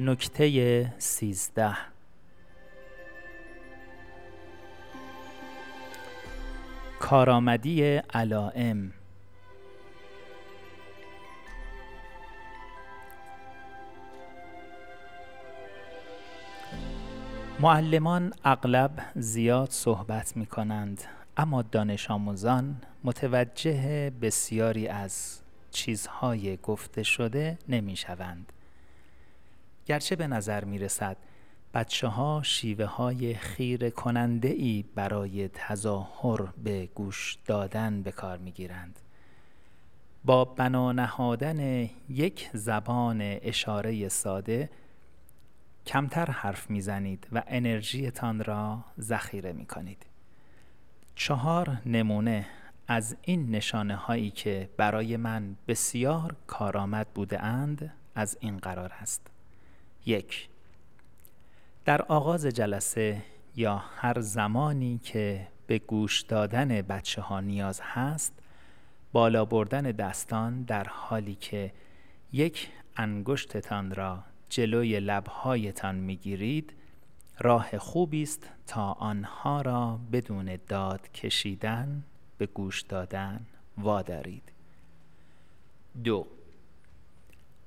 نکته سیزده. کارآمدی علائم. معلمان اغلب زیاد صحبت می کنند اما دانش آموزان متوجه بسیاری از چیزهای گفته شده نمی شوند گرچه به نظر می رسد بچه ها شیوه های خیر کننده ای برای تظاهر به گوش دادن به کار می گیرند. با بنا نهادن یک زبان اشاره ساده کمتر حرف می‌زنید و انرژیتان را ذخیره می کنید. چهار نمونه از این نشانه هایی که برای من بسیار کارآمد بوده اند از این قرار است. یک. در آغاز جلسه یا هر زمانی که به گوش دادن بچه ها نیاز هست بالا بردن دستان در حالی که یک انگشتتان را جلوی لبهایتان می‌گیرید راه خوبی است تا آنها را بدون داد کشیدن به گوش دادن وادارید. دو.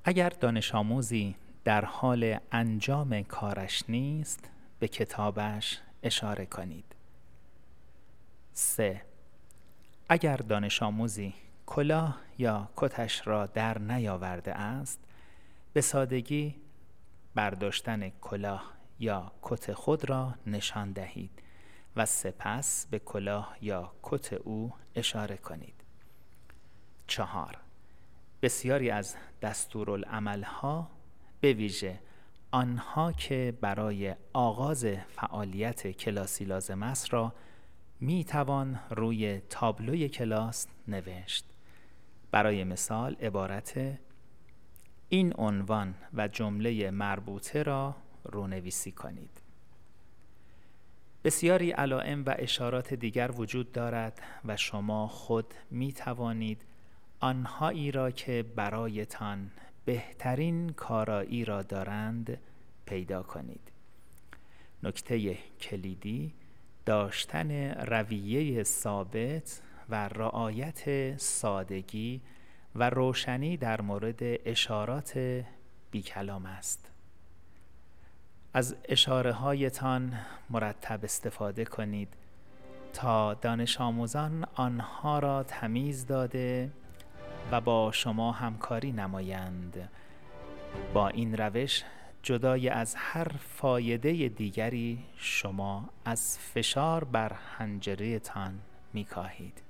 اگر دانش آموزی در حال انجام کارش نیست به کتابش اشاره کنید. 3. اگر دانش آموزی کلاه یا کتش را در نیاورده است به سادگی برداشتن کلاه یا کت خود را نشان دهید و سپس به کلاه یا کت او اشاره کنید. چهار بسیاری از دستورالعملها به ویژه آنها که برای آغاز فعالیت کلاسی لازم است را می توان روی تابلوی کلاس نوشت. برای مثال عبارت این عنوان و جمله مربوطه را رونویسی کنید. بسیاری علائم و اشارات دیگر وجود دارد و شما خود می توانید آنهایی را که برایتان بهترین کارایی را دارند پیدا کنید. نکته کلیدی داشتن رویه ثابت و رعایت سادگی و روشنی در مورد اشارات بیکلام است. از اشاره هایتان مرتب استفاده کنید تا دانش آموزان آنها را تمیز داده و با شما همکاری نمایند با این روش جدای از هر فایده دیگری شما از فشار بر حنجره تان می کاهید.